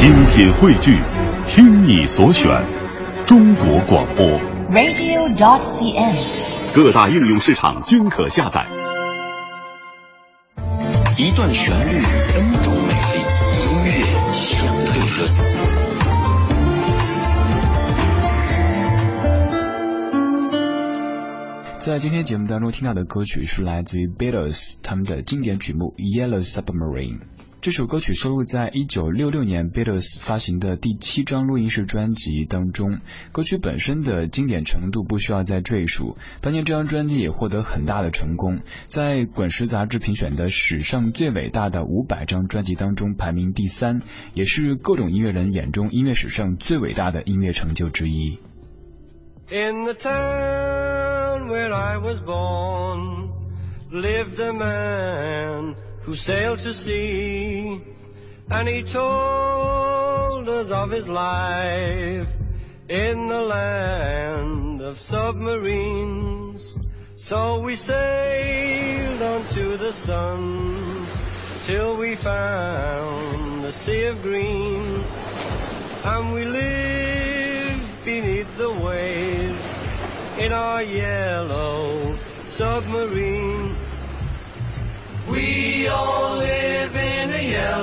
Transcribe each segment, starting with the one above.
精品汇聚，听你所选，中国广播。radio.cn。各大应用市场均可下载。一段旋律，N 种美丽，音乐相对论。在今天节目当中听到的歌曲是来自于 Beatles 他们的经典曲目《Yellow Submarine》。这首歌曲收录在1966年 Beatles 发行的第七张录音室专辑当中。歌曲本身的经典程度不需要再赘述，当年这张专辑也获得很大的成功，在滚石杂志评选的史上最伟大的500张专辑当中排名第三，也是各种音乐人眼中音乐史上最伟大的音乐成就之一。In the town where I was born lived a man who sailed to sea, and he told us of his life in the land of submarines. So we sailed on to the sun till we found the sea of green, and we lived beneath the waves in our yellow submarine.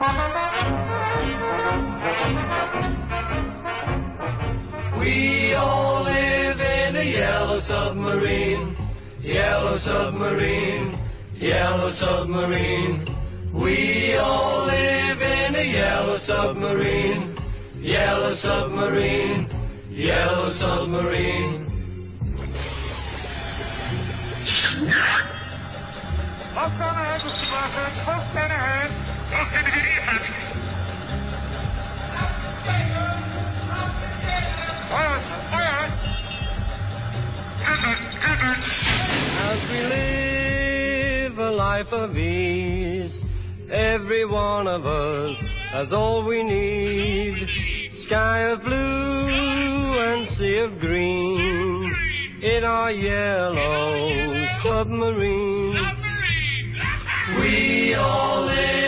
We all live in a yellow submarine, yellow submarine, yellow submarine. We all live in a yellow submarine, yellow submarine, yellow submarine. As we live a life of ease, every one of us has all we need. Sky of blue and sea of green in our yellow submarine. We all live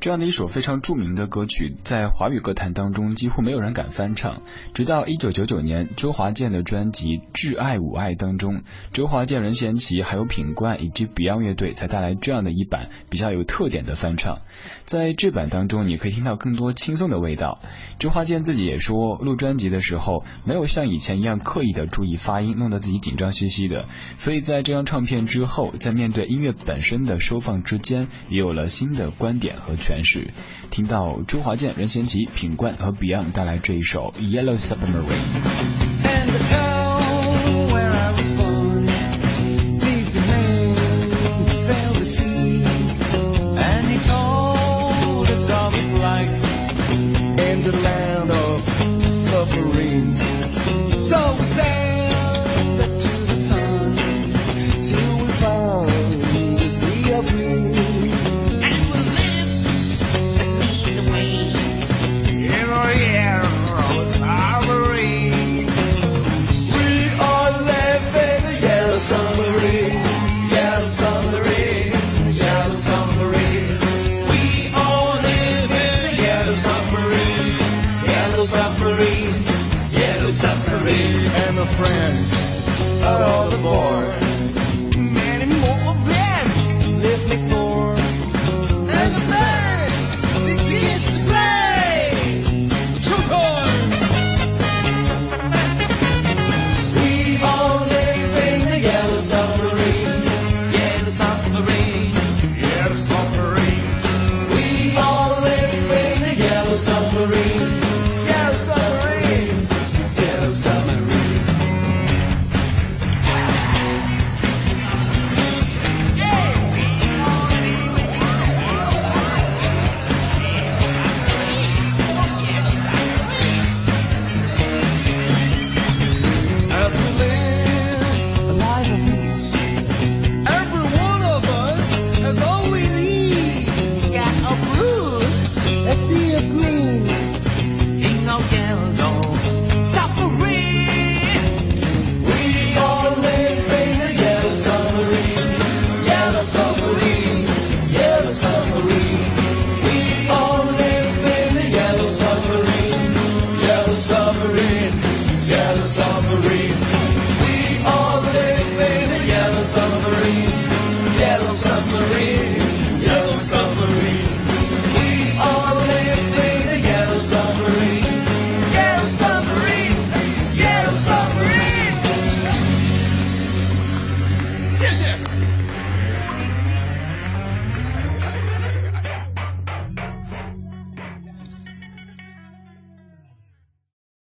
这样的一首非常著名的歌曲，在华语歌坛当中几乎没有人敢翻唱。直到一九九九年，周华健的专辑《挚爱吾爱》当中，周华健、任贤齐还有品冠以及 Beyond 乐队才带来这样的一版比较有特点的翻唱。在这版当中，你可以听到更多轻松的味道。周华健自己也说，录专辑的时候没有像以前一样刻意的注意发音，弄得自己紧张兮兮的。所以在这张唱片之后，在面对音乐本身的收放之间，也有了新的观点和诠释。听到周华健、任贤齐、品冠和 Beyond 带来这一首《Yellow Submarine》。